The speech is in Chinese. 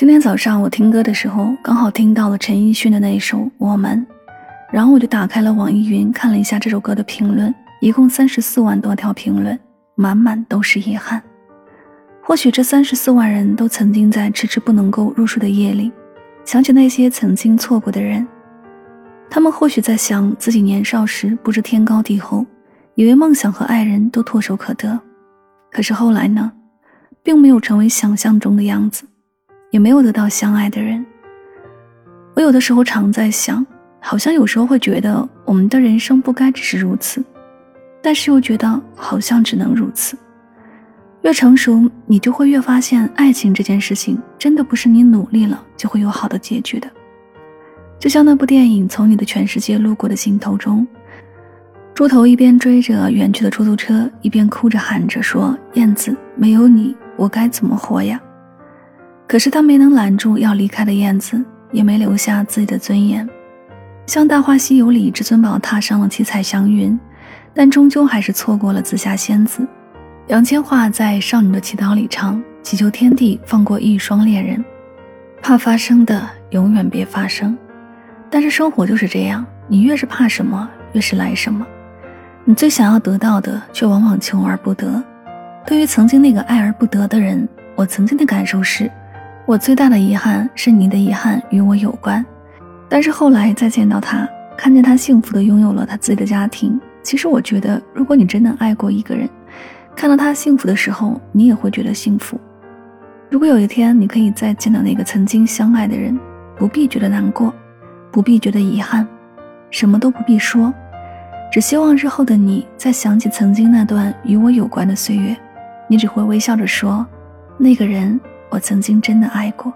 今天早上我听歌的时候，刚好听到了陈奕迅的那一首《我们》，然后我就打开了网易云看了一下这首歌的评论，一共三十四万多条评论，满满都是遗憾。或许这三十四万人都曾经在迟迟不能够入睡的夜里，想起那些曾经错过的人，他们或许在想自己年少时不知天高地厚，以为梦想和爱人都唾手可得，可是后来呢，并没有成为想象中的样子。也没有得到相爱的人。我有的时候常在想，好像有时候会觉得我们的人生不该只是如此，但是又觉得好像只能如此。越成熟，你就会越发现，爱情这件事情真的不是你努力了就会有好的结局的。就像那部电影《从你的全世界路过的尽头》中，猪头一边追着远去的出租车，一边哭着喊着说：“燕子，没有你，我该怎么活呀？”可是他没能拦住要离开的燕子，也没留下自己的尊严。像《大话西游》里，至尊宝踏上了七彩祥云，但终究还是错过了紫霞仙子。杨千嬅在《少女的祈祷》里唱：“祈求天地放过一双恋人，怕发生的永远别发生。”但是生活就是这样，你越是怕什么，越是来什么。你最想要得到的，却往往求而不得。对于曾经那个爱而不得的人，我曾经的感受是。我最大的遗憾是你的遗憾与我有关，但是后来再见到他，看见他幸福的拥有了他自己的家庭，其实我觉得，如果你真的爱过一个人，看到他幸福的时候，你也会觉得幸福。如果有一天你可以再见到那个曾经相爱的人，不必觉得难过，不必觉得遗憾，什么都不必说，只希望日后的你再想起曾经那段与我有关的岁月，你只会微笑着说，那个人。我曾经真的爱过。